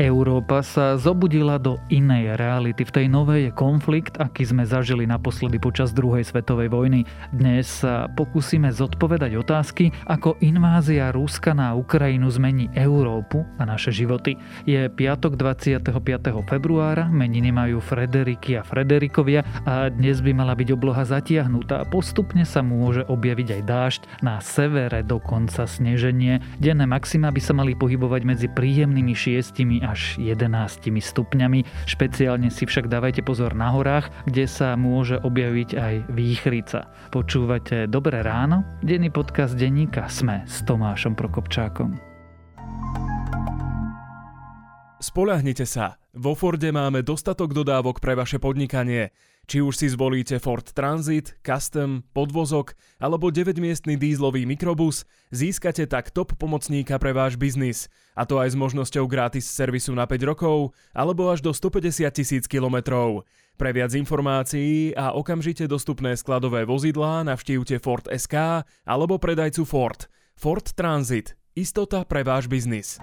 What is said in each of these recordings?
Európa sa zobudila do inej reality. V tej novej je konflikt, aký sme zažili naposledy počas druhej svetovej vojny. Dnes sa pokúsime zodpovedať otázky, ako invázia Ruska na Ukrajinu zmení Európu a naše životy. Je piatok 25. februára, meniny majú Frederiky a Frederikovia a dnes by mala byť obloha zatiahnutá. Postupne sa môže objaviť aj dážď, na severe dokonca sneženie. Denné maxima by sa mali pohybovať medzi príjemnými 6 až 11 stupňami. Špeciálne si však dávajte pozor na horách, kde sa môže objaviť aj výchrica. Počúvate Dobré ráno? Denný podcast denníka Sme s Tomášom Prokopčákom. Spolahnite sa. Vo Forde máme dostatok dodávok pre vaše podnikanie. Či už si zvolíte Ford Transit, Custom, podvozok alebo 9-miestný dízlový mikrobus, získate tak top pomocníka pre váš biznis. A to aj s možnosťou gratis servisu na 5 rokov alebo až do 150 tisíc kilometrov. Pre viac informácií a okamžite dostupné skladové vozidlá navštívte Ford SK alebo predajcu Ford. Ford Transit. Istota pre váš biznis.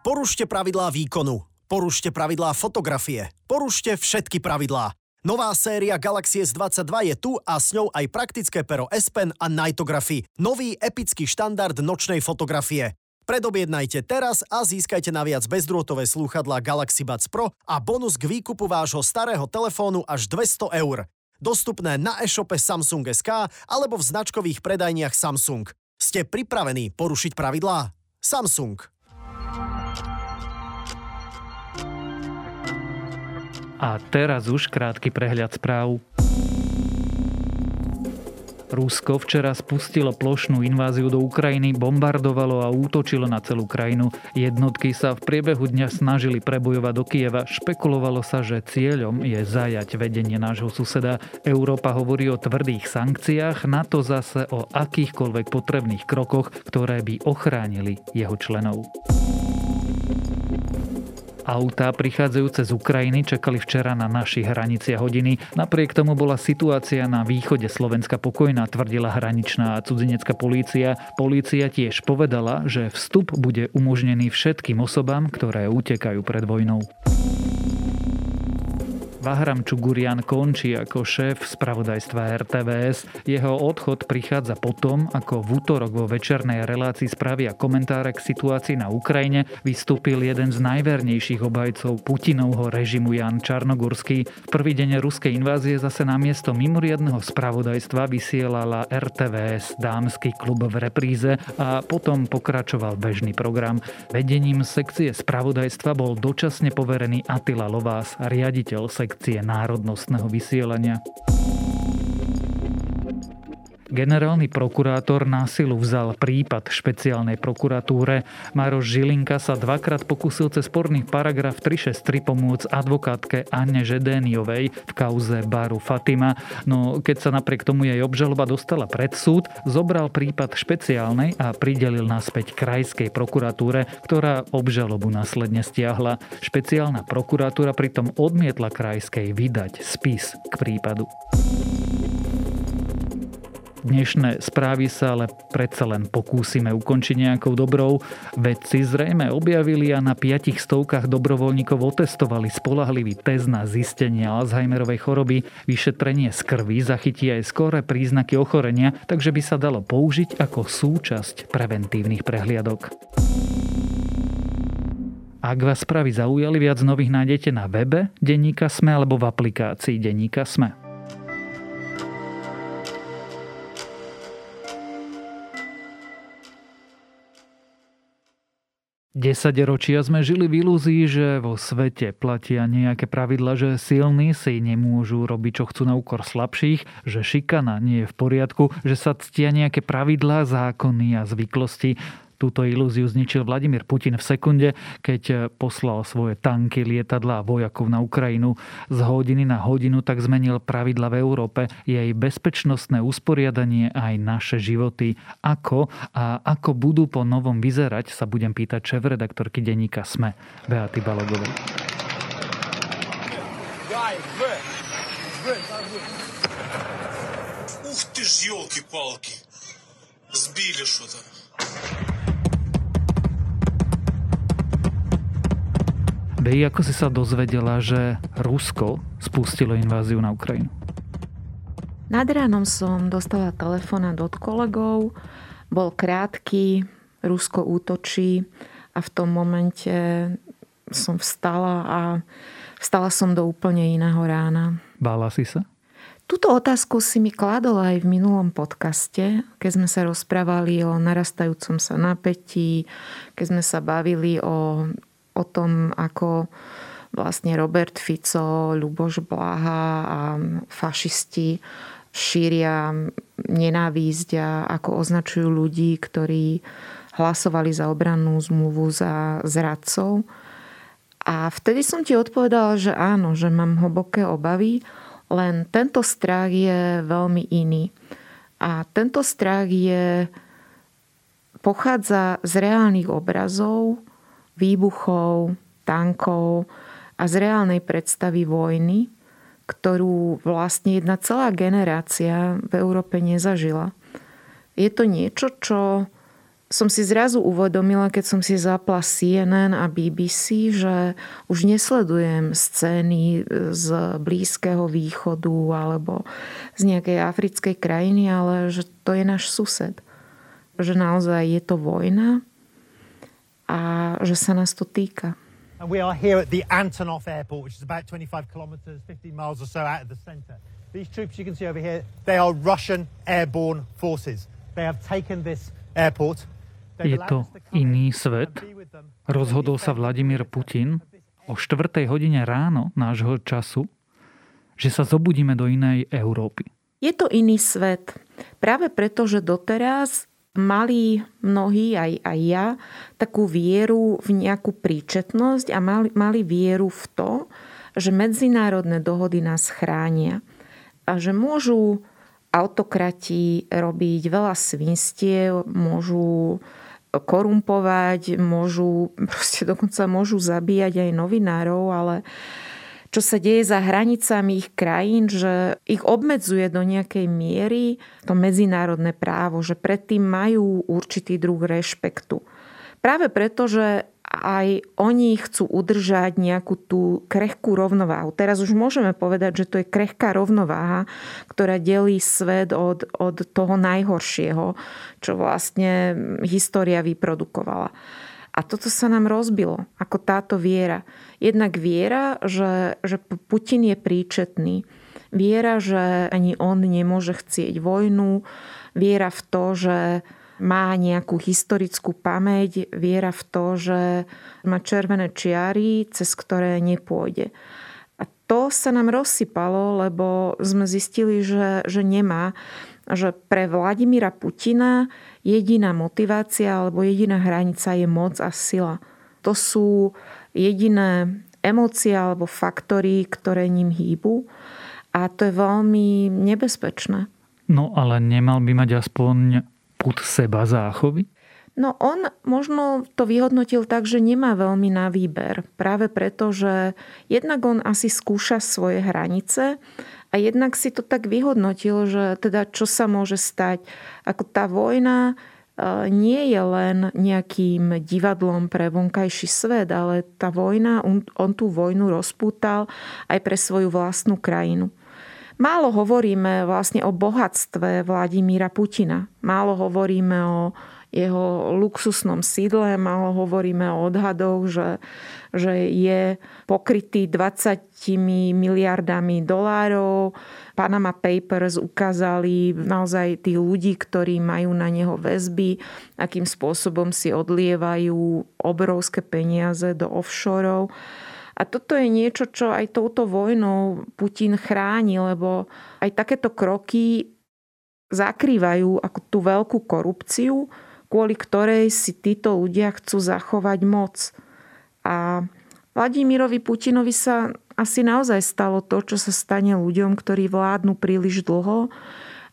Porušte pravidlá výkonu. Porušte pravidlá fotografie. Porušte všetky pravidlá. Nová séria Galaxy S22 je tu a s ňou aj praktické pero S Pen a Nightography. Nový epický štandard nočnej fotografie. Predobjednajte teraz a získajte naviac bezdrôtové slúchadlá Galaxy Buds Pro a bonus k výkupu vášho starého telefónu až 200 eur. Dostupné na e-shope Samsung SK alebo v značkových predajniach Samsung. Ste pripravení porušiť pravidlá? Samsung. A teraz už krátky prehľad správ. Rusko včera spustilo plošnú inváziu do Ukrajiny, bombardovalo a útočilo na celú krajinu. Jednotky sa v priebehu dňa snažili prebojovať do Kieva. Špekulovalo sa, že cieľom je zajať vedenie nášho suseda. Európa hovorí o tvrdých sankciách, na to zase o akýchkoľvek potrebných krokoch, ktoré by ochránili jeho členov. Autá prichádzajúce z Ukrajiny čakali včera na našich hraniciach hodiny. Napriek tomu bola situácia na východe Slovenska pokojná, tvrdila hraničná cudzinecká polícia. Polícia tiež povedala, že vstup bude umožnený všetkým osobám, ktoré utekajú pred vojnou. Vahram Čugurian končí ako šéf spravodajstva RTVS. Jeho odchod prichádza potom, ako v útorok vo večernej relácii správy a komentáre k situácii na Ukrajine vystúpil jeden z najvernejších obajcov Putinovho režimu Jan Čarnogurský. V prvý deň ruskej invázie zase na miesto mimoriadného spravodajstva vysielala RTVS dámsky klub v repríze a potom pokračoval bežný program. Vedením sekcie spravodajstva bol dočasne poverený Attila Lovás, riaditeľ sekcie sekcie národnostného vysielania. Generálny prokurátor na silu vzal prípad špeciálnej prokuratúre. Maroš Žilinka sa dvakrát pokusil cez sporný paragraf 363 pomôcť advokátke Anne Žedéniovej v kauze Baru Fatima. No keď sa napriek tomu jej obžaloba dostala pred súd, zobral prípad špeciálnej a pridelil naspäť krajskej prokuratúre, ktorá obžalobu následne stiahla. Špeciálna prokuratúra pritom odmietla krajskej vydať spis k prípadu. Dnešné správy sa ale predsa len pokúsime ukončiť nejakou dobrou. Vedci zrejme objavili a na piatich stovkách dobrovoľníkov otestovali spolahlivý test na zistenie Alzheimerovej choroby. Vyšetrenie z krvi zachytí aj skore príznaky ochorenia, takže by sa dalo použiť ako súčasť preventívnych prehliadok. Ak vás správy zaujali, viac nových nájdete na webe Denníka Sme alebo v aplikácii Denníka Sme. 10 ročia sme žili v ilúzii, že vo svete platia nejaké pravidla, že silní si nemôžu robiť, čo chcú na úkor slabších, že šikana nie je v poriadku, že sa ctia nejaké pravidlá, zákony a zvyklosti. Túto ilúziu zničil Vladimír Putin v sekunde, keď poslal svoje tanky, lietadlá a vojakov na Ukrajinu. Z hodiny na hodinu tak zmenil pravidla v Európe, jej bezpečnostné usporiadanie aj naše životy. Ako a ako budú po novom vyzerať, sa budem pýtať šéf-redaktorky denníka SME, Beaty Balogovej. Ух ты ж, елки-палки. Сбили что-то. Bej, ako si sa dozvedela, že Rusko spustilo inváziu na Ukrajinu? Nad ránom som dostala telefonát od kolegov, bol krátky, Rusko útočí a v tom momente som vstala a vstala som do úplne iného rána. Bála si sa? Túto otázku si mi kladol aj v minulom podcaste, keď sme sa rozprávali o narastajúcom sa napätí, keď sme sa bavili o, o tom, ako vlastne Robert Fico, Luboš Blaha a fašisti šíria nenávisť a ako označujú ľudí, ktorí hlasovali za obrannú zmluvu za zradcov. A vtedy som ti odpovedala, že áno, že mám hlboké obavy, len tento strach je veľmi iný. A tento strach je, pochádza z reálnych obrazov, výbuchov, tankov a z reálnej predstavy vojny, ktorú vlastne jedna celá generácia v Európe nezažila. Je to niečo, čo som si zrazu uvedomila, keď som si zapla CNN a BBC, že už nesledujem scény z Blízkeho východu alebo z nejakej africkej krajiny, ale že to je náš sused. Že naozaj je to vojna a že sa nás to týka. And we are here at the Antonov Airport, which is about 25 kilometers, 15 miles or so out of the center. These troops you can see over here, they are Russian airborne forces. They have taken this airport je to iný svet. Rozhodol sa Vladimír Putin o 4. hodine ráno nášho času, že sa zobudíme do inej Európy. Je to iný svet. Práve preto, že doteraz mali mnohí, aj, aj ja, takú vieru v nejakú príčetnosť a mali, mali vieru v to, že medzinárodné dohody nás chránia. A že môžu autokrati robiť veľa svinstiev, môžu korumpovať, môžu, proste dokonca môžu zabíjať aj novinárov, ale čo sa deje za hranicami ich krajín, že ich obmedzuje do nejakej miery to medzinárodné právo, že predtým majú určitý druh rešpektu. Práve preto, že aj oni chcú udržať nejakú tú krehkú rovnováhu. Teraz už môžeme povedať, že to je krehká rovnováha, ktorá delí svet od, od toho najhoršieho, čo vlastne história vyprodukovala. A toto sa nám rozbilo, ako táto viera. Jednak viera, že, že Putin je príčetný. Viera, že ani on nemôže chcieť vojnu. Viera v to, že má nejakú historickú pamäť, viera v to, že má červené čiary, cez ktoré nepôjde. A to sa nám rozsypalo, lebo sme zistili, že, že nemá, že pre Vladimíra Putina jediná motivácia alebo jediná hranica je moc a sila. To sú jediné emócie alebo faktory, ktoré ním hýbu a to je veľmi nebezpečné. No ale nemal by mať aspoň put seba záchovy? No on možno to vyhodnotil tak, že nemá veľmi na výber. Práve preto, že jednak on asi skúša svoje hranice a jednak si to tak vyhodnotil, že teda čo sa môže stať. Ako tá vojna e, nie je len nejakým divadlom pre vonkajší svet, ale tá vojna, on, on tú vojnu rozpútal aj pre svoju vlastnú krajinu. Málo hovoríme vlastne o bohatstve Vladimíra Putina. Málo hovoríme o jeho luxusnom sídle, málo hovoríme o odhadoch, že, že je pokrytý 20 miliardami dolárov. Panama Papers ukázali naozaj tých ľudí, ktorí majú na neho väzby, akým spôsobom si odlievajú obrovské peniaze do offshore. A toto je niečo, čo aj touto vojnou Putin chráni, lebo aj takéto kroky zakrývajú ako tú veľkú korupciu, kvôli ktorej si títo ľudia chcú zachovať moc. A Vladimirovi Putinovi sa asi naozaj stalo to, čo sa stane ľuďom, ktorí vládnu príliš dlho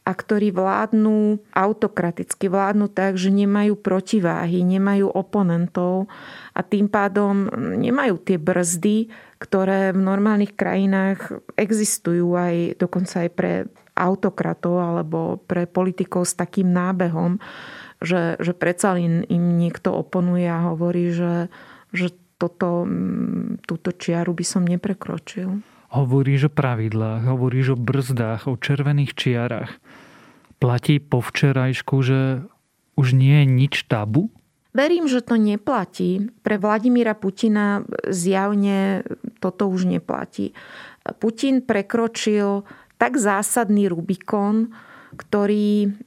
a ktorí vládnu autokraticky, vládnu tak, že nemajú protiváhy, nemajú oponentov a tým pádom nemajú tie brzdy, ktoré v normálnych krajinách existujú aj dokonca aj pre autokratov alebo pre politikov s takým nábehom, že, že predsa im niekto oponuje a hovorí, že, že toto, túto čiaru by som neprekročil. Hovoríš o pravidlách, hovoríš o brzdách, o červených čiarach. Platí po včerajšku, že už nie je nič tabu? Verím, že to neplatí. Pre Vladimíra Putina zjavne toto už neplatí. Putin prekročil tak zásadný Rubikon, ktorý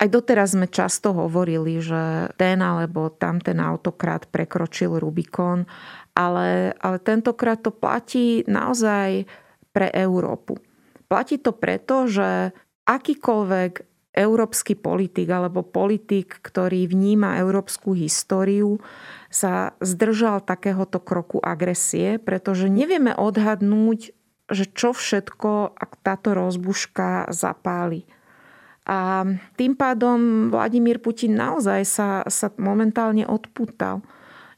aj doteraz sme často hovorili, že ten alebo tamten autokrat prekročil Rubikon, ale, ale tentokrát to platí naozaj pre Európu. Platí to preto, že akýkoľvek európsky politik alebo politik, ktorý vníma európsku históriu, sa zdržal takéhoto kroku agresie, pretože nevieme odhadnúť, že čo všetko, ak táto rozbuška zapáli. A tým pádom Vladimír Putin naozaj sa, sa momentálne odpútal.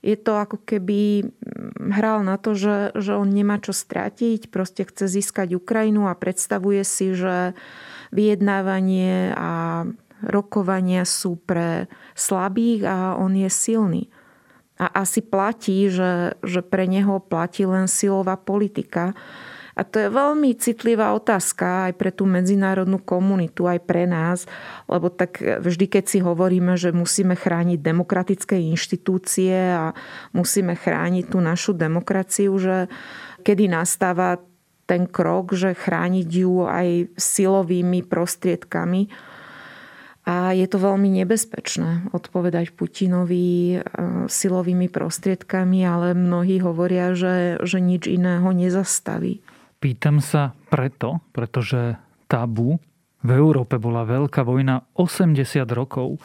Je to ako keby hral na to, že, že on nemá čo stratiť, proste chce získať Ukrajinu a predstavuje si, že vyjednávanie a rokovania sú pre slabých a on je silný. A asi platí, že, že pre neho platí len silová politika. A to je veľmi citlivá otázka aj pre tú medzinárodnú komunitu, aj pre nás, lebo tak vždy, keď si hovoríme, že musíme chrániť demokratické inštitúcie a musíme chrániť tú našu demokraciu, že kedy nastáva ten krok, že chrániť ju aj silovými prostriedkami. A je to veľmi nebezpečné odpovedať Putinovi e, silovými prostriedkami, ale mnohí hovoria, že, že nič iného nezastaví. Pýtam sa preto, pretože tabu v Európe bola veľká vojna 80 rokov.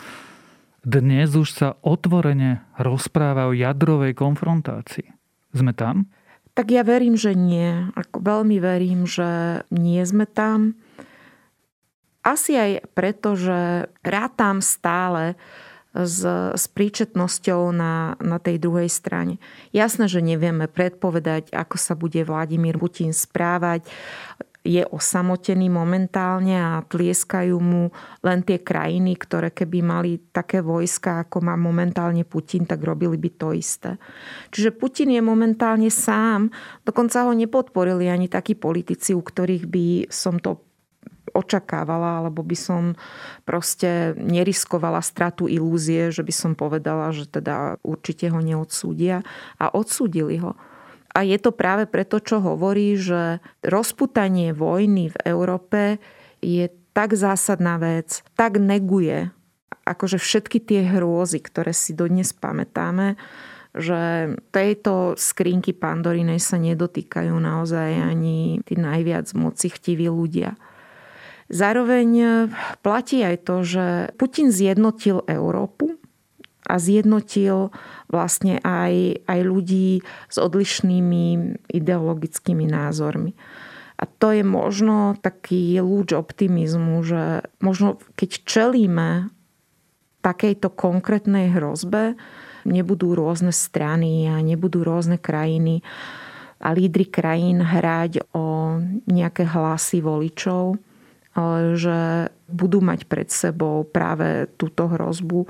Dnes už sa otvorene rozpráva o jadrovej konfrontácii. Sme tam? Tak ja verím, že nie. Ako veľmi verím, že nie sme tam. Asi aj preto, že rátam stále s, s príčetnosťou na, na tej druhej strane. Jasné, že nevieme predpovedať, ako sa bude Vladimír Putin správať je osamotený momentálne a tlieskajú mu len tie krajiny, ktoré keby mali také vojska, ako má momentálne Putin, tak robili by to isté. Čiže Putin je momentálne sám, dokonca ho nepodporili ani takí politici, u ktorých by som to očakávala, alebo by som proste neriskovala stratu ilúzie, že by som povedala, že teda určite ho neodsúdia. A odsúdili ho. A je to práve preto, čo hovorí, že rozputanie vojny v Európe je tak zásadná vec, tak neguje akože všetky tie hrôzy, ktoré si dodnes pamätáme, že tejto skrinky pandorinej sa nedotýkajú naozaj ani tí najviac moci chtiví ľudia. Zároveň platí aj to, že Putin zjednotil Európu a zjednotil vlastne aj, aj ľudí s odlišnými ideologickými názormi. A to je možno taký lúč optimizmu, že možno keď čelíme takejto konkrétnej hrozbe, nebudú rôzne strany a nebudú rôzne krajiny a lídry krajín hrať o nejaké hlasy voličov, že budú mať pred sebou práve túto hrozbu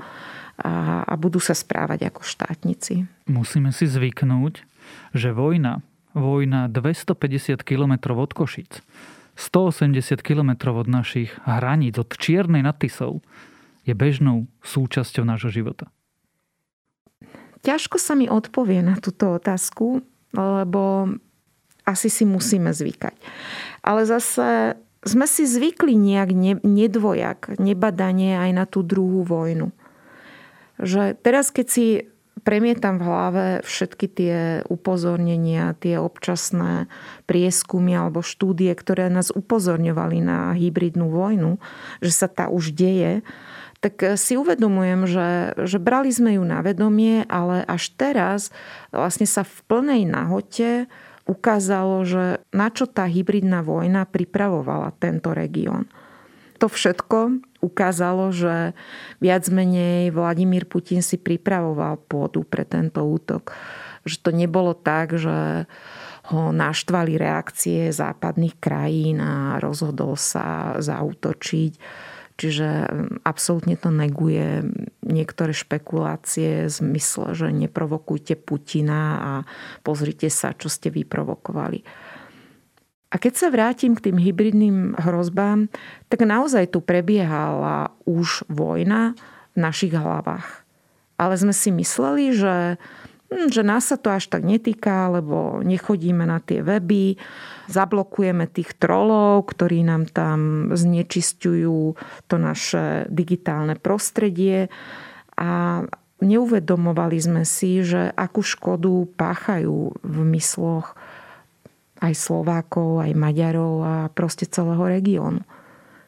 a, a budú sa správať ako štátnici. Musíme si zvyknúť, že vojna, vojna 250 km od Košic, 180 km od našich hraníc, od Čiernej nad Tisou, je bežnou súčasťou nášho života. Ťažko sa mi odpovie na túto otázku, lebo asi si musíme zvykať. Ale zase sme si zvykli nejak nedvojak, nebadanie aj na tú druhú vojnu. Že teraz keď si premietam v hlave všetky tie upozornenia, tie občasné prieskumy alebo štúdie, ktoré nás upozorňovali na hybridnú vojnu, že sa tá už deje, tak si uvedomujem, že, že brali sme ju na vedomie, ale až teraz vlastne sa v plnej nahote ukázalo, že na čo tá hybridná vojna pripravovala tento región to všetko ukázalo, že viac menej Vladimír Putin si pripravoval pôdu pre tento útok. Že to nebolo tak, že ho naštvali reakcie západných krajín a rozhodol sa zautočiť. Čiže mm, absolútne to neguje niektoré špekulácie v zmysle, že neprovokujte Putina a pozrite sa, čo ste vyprovokovali. A keď sa vrátim k tým hybridným hrozbám, tak naozaj tu prebiehala už vojna v našich hlavách. Ale sme si mysleli, že že nás sa to až tak netýka, lebo nechodíme na tie weby, zablokujeme tých trolov, ktorí nám tam znečisťujú to naše digitálne prostredie a neuvedomovali sme si, že akú škodu páchajú v mysloch aj Slovákov, aj Maďarov a proste celého regiónu.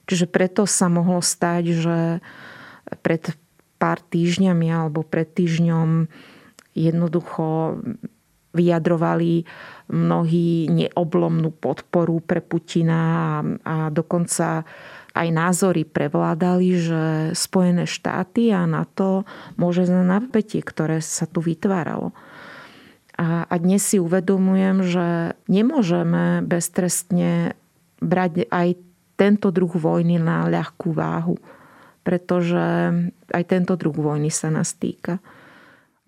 Čiže preto sa mohlo stať, že pred pár týždňami alebo pred týždňom jednoducho vyjadrovali mnohí neoblomnú podporu pre Putina a, dokonca aj názory prevládali, že Spojené štáty a NATO môže za napätie, ktoré sa tu vytváralo. A, a dnes si uvedomujem, že nemôžeme beztrestne brať aj tento druh vojny na ľahkú váhu, pretože aj tento druh vojny sa nás týka.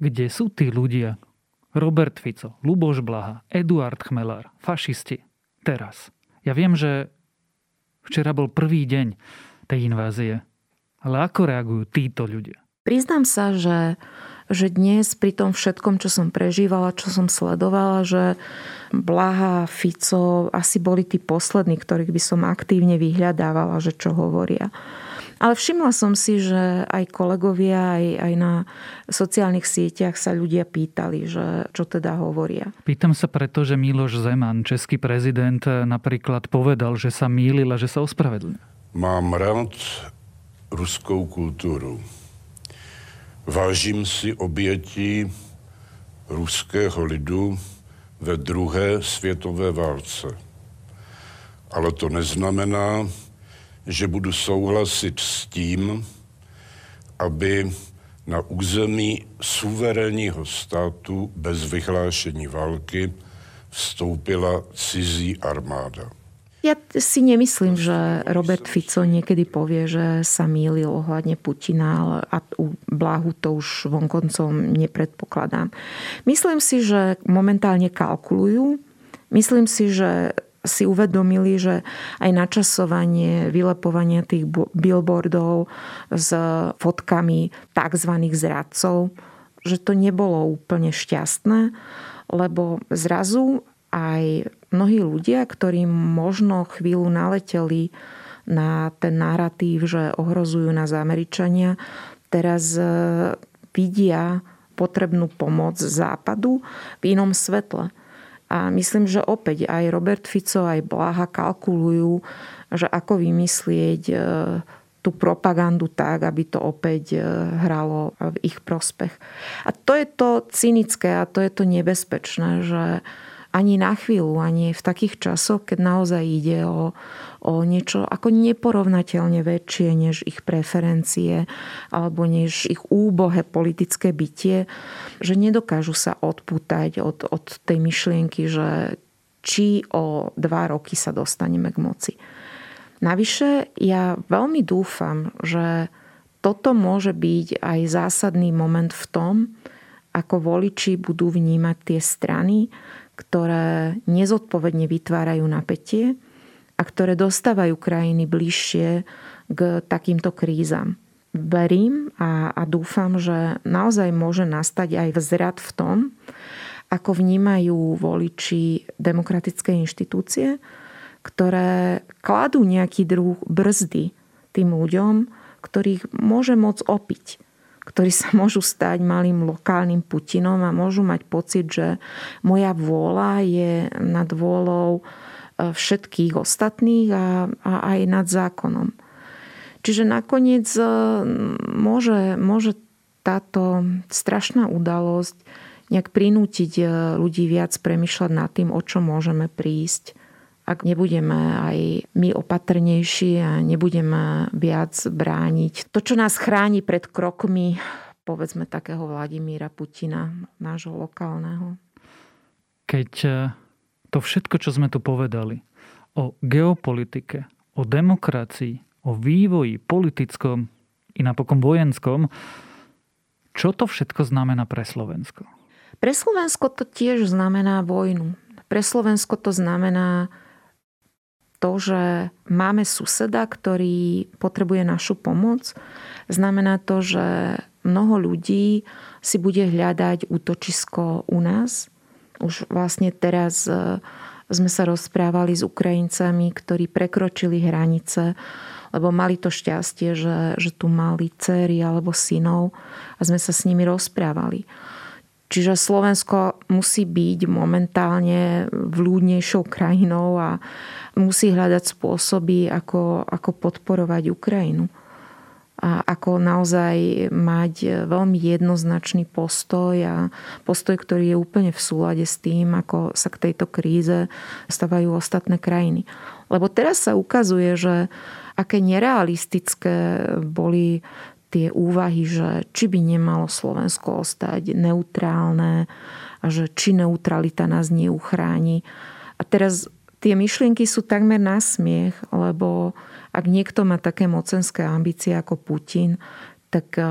Kde sú tí ľudia? Robert Fico, Luboš Blaha, Eduard Chmelár, fašisti. Teraz. Ja viem, že včera bol prvý deň tej invázie. Ale ako reagujú títo ľudia? Priznám sa, že, že dnes pri tom všetkom, čo som prežívala, čo som sledovala, že Blaha, Fico asi boli tí poslední, ktorých by som aktívne vyhľadávala, že čo hovoria. Ale všimla som si, že aj kolegovia, aj, aj na sociálnych sieťach sa ľudia pýtali, že čo teda hovoria. Pýtam sa preto, že Miloš Zeman, český prezident, napríklad povedal, že sa mýlil a že sa ospravedlnil. Mám rád ruskou kulturu. Vážím si obětí ruského lidu ve druhé světové válce. Ale to neznamená, že budu souhlasit s tím, aby na území suverénního státu bez vyhlášení války vstoupila cizí armáda. Ja si nemyslím, že Robert Fico niekedy povie, že sa mýlil ohľadne Putina a u Blahu to už vonkoncom nepredpokladám. Myslím si, že momentálne kalkulujú. Myslím si, že si uvedomili, že aj načasovanie vylepovania tých billboardov s fotkami tzv. zradcov, že to nebolo úplne šťastné, lebo zrazu aj mnohí ľudia, ktorí možno chvíľu naleteli na ten narratív, že ohrozujú nás Američania, teraz e, vidia potrebnú pomoc západu v inom svetle. A myslím, že opäť aj Robert Fico, aj Blaha kalkulujú, že ako vymyslieť e, tú propagandu tak, aby to opäť e, hralo v ich prospech. A to je to cynické a to je to nebezpečné, že ani na chvíľu, ani v takých časoch, keď naozaj ide o, o niečo ako neporovnateľne väčšie než ich preferencie alebo než ich úbohé politické bytie, že nedokážu sa odpútať od, od tej myšlienky, že či o dva roky sa dostaneme k moci. Navyše ja veľmi dúfam, že toto môže byť aj zásadný moment v tom, ako voliči budú vnímať tie strany, ktoré nezodpovedne vytvárajú napätie a ktoré dostávajú krajiny bližšie k takýmto krízam. Verím a, a dúfam, že naozaj môže nastať aj vzrad v tom, ako vnímajú voliči demokratické inštitúcie, ktoré kladú nejaký druh brzdy tým ľuďom, ktorých môže môcť opiť ktorí sa môžu stať malým lokálnym Putinom a môžu mať pocit, že moja vôľa je nad vôľou e, všetkých ostatných a, a aj nad zákonom. Čiže nakoniec e, môže, môže táto strašná udalosť nejak prinútiť e, ľudí viac premyšľať nad tým, o čo môžeme prísť ak nebudeme aj my opatrnejší a nebudeme viac brániť to, čo nás chráni pred krokmi, povedzme takého Vladimíra Putina, nášho lokálneho. Keď eh, to všetko, čo sme tu povedali o geopolitike, o demokracii, o vývoji politickom i napokon vojenskom, Čo to všetko znamená pre Slovensko? Pre Slovensko to tiež znamená vojnu. Pre Slovensko to znamená to, že máme suseda, ktorý potrebuje našu pomoc. Znamená to, že mnoho ľudí si bude hľadať útočisko u nás. Už vlastne teraz e, sme sa rozprávali s Ukrajincami, ktorí prekročili hranice, lebo mali to šťastie, že, že tu mali céry alebo synov a sme sa s nimi rozprávali. Čiže Slovensko musí byť momentálne vľúdnejšou krajinou a musí hľadať spôsoby, ako, ako podporovať Ukrajinu a ako naozaj mať veľmi jednoznačný postoj a postoj, ktorý je úplne v súlade s tým, ako sa k tejto kríze stavajú ostatné krajiny. Lebo teraz sa ukazuje, že aké nerealistické boli tie úvahy, že či by nemalo Slovensko ostať neutrálne a že či neutralita nás neuchráni. A teraz tie myšlienky sú takmer na smiech, lebo ak niekto má také mocenské ambície ako Putin, tak e,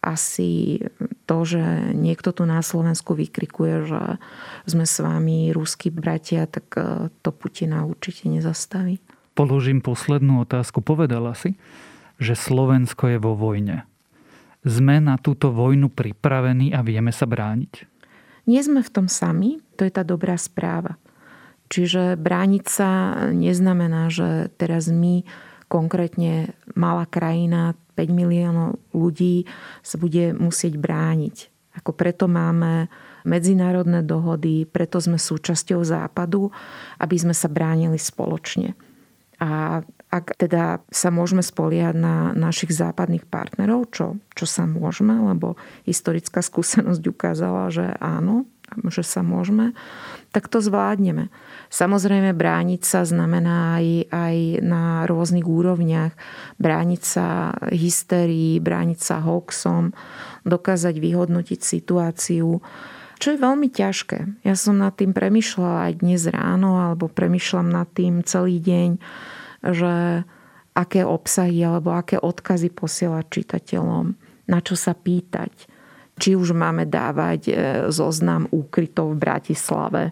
asi to, že niekto tu na Slovensku vykrikuje, že sme s vami ruskí bratia, tak e, to Putina určite nezastaví. Položím poslednú otázku. Povedala si, že Slovensko je vo vojne. Sme na túto vojnu pripravení a vieme sa brániť? Nie sme v tom sami, to je tá dobrá správa. Čiže brániť sa neznamená, že teraz my, konkrétne malá krajina, 5 miliónov ľudí, sa bude musieť brániť. Ako preto máme medzinárodné dohody, preto sme súčasťou západu, aby sme sa bránili spoločne. A ak teda sa môžeme spoliehať na našich západných partnerov, čo, čo sa môžeme, lebo historická skúsenosť ukázala, že áno, že sa môžeme, tak to zvládneme. Samozrejme, brániť sa znamená aj, aj na rôznych úrovniach. Brániť sa hysterii, brániť sa hoxom, dokázať vyhodnotiť situáciu, čo je veľmi ťažké. Ja som nad tým premyšľala aj dnes ráno, alebo premyšľam nad tým celý deň, že aké obsahy alebo aké odkazy posielať čitateľom, na čo sa pýtať. Či už máme dávať e, zoznam úkrytov v Bratislave,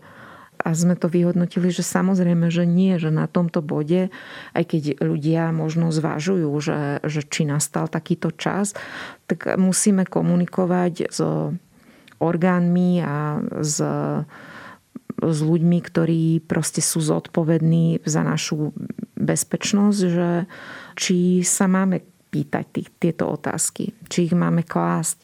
a sme to vyhodnotili, že samozrejme, že nie, že na tomto bode, aj keď ľudia možno zvažujú, že, že či nastal takýto čas, tak musíme komunikovať s orgánmi a s, s ľuďmi, ktorí proste sú zodpovední za našu bezpečnosť, že či sa máme pýtať tých, tieto otázky, či ich máme klásť.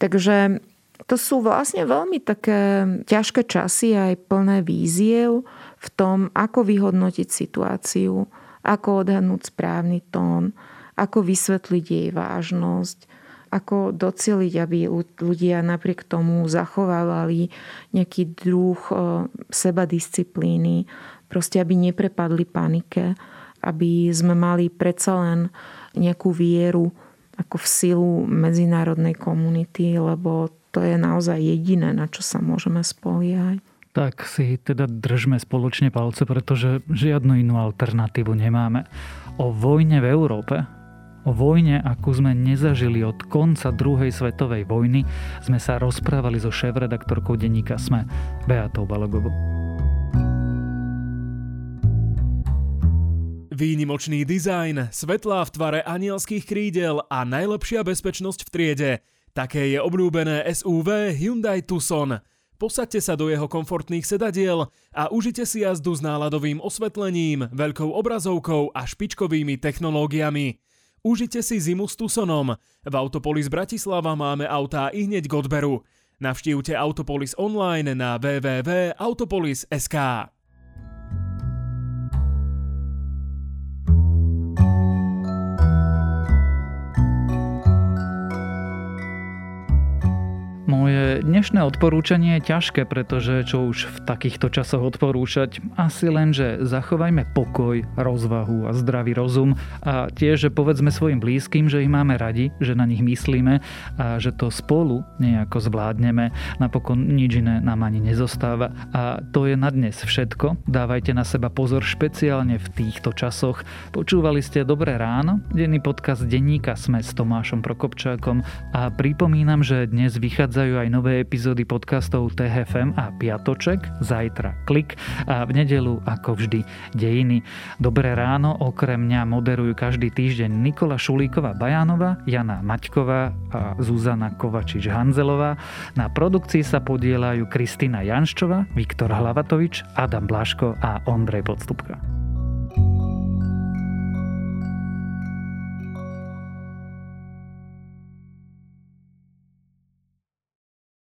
Takže to sú vlastne veľmi také ťažké časy aj plné víziev v tom, ako vyhodnotiť situáciu, ako odhadnúť správny tón, ako vysvetliť jej vážnosť, ako doceliť, aby ľudia napriek tomu zachovávali nejaký druh e, seba disciplíny, proste aby neprepadli panike, aby sme mali predsa len nejakú vieru ako v silu medzinárodnej komunity, lebo to je naozaj jediné, na čo sa môžeme spoliehať. Tak si teda držme spoločne palce, pretože žiadnu inú alternatívu nemáme. O vojne v Európe, o vojne, akú sme nezažili od konca druhej svetovej vojny, sme sa rozprávali so šéf-redaktorkou denníka SME, Beatou Balogovou. Výnimočný dizajn, svetlá v tvare anielských krídel a najlepšia bezpečnosť v triede – Také je obľúbené SUV Hyundai Tucson. Posaďte sa do jeho komfortných sedadiel a užite si jazdu s náladovým osvetlením, veľkou obrazovkou a špičkovými technológiami. Užite si zimu s Tucsonom. V Autopolis Bratislava máme autá i hneď k odberu. Navštívte Autopolis online na www.autopolis.sk. Moje dnešné odporúčanie je ťažké, pretože čo už v takýchto časoch odporúčať, asi len, že zachovajme pokoj, rozvahu a zdravý rozum a tiež, že povedzme svojim blízkym, že ich máme radi, že na nich myslíme a že to spolu nejako zvládneme. Napokon nič iné nám ani nezostáva. A to je na dnes všetko. Dávajte na seba pozor špeciálne v týchto časoch. Počúvali ste Dobré ráno, denný podcast denníka Sme s Tomášom Prokopčákom a pripomínam, že dnes vychádzajú aj nové epizódy podcastov THFM a Piatoček, zajtra Klik a v nedelu ako vždy Dejiny. Dobré ráno okrem mňa moderujú každý týždeň Nikola Šulíková Bajánova, Jana Maťková a Zuzana Kovačič-Hanzelová. Na produkcii sa podielajú Kristýna Janščová, Viktor Hlavatovič, Adam Blaško a Ondrej Podstupka.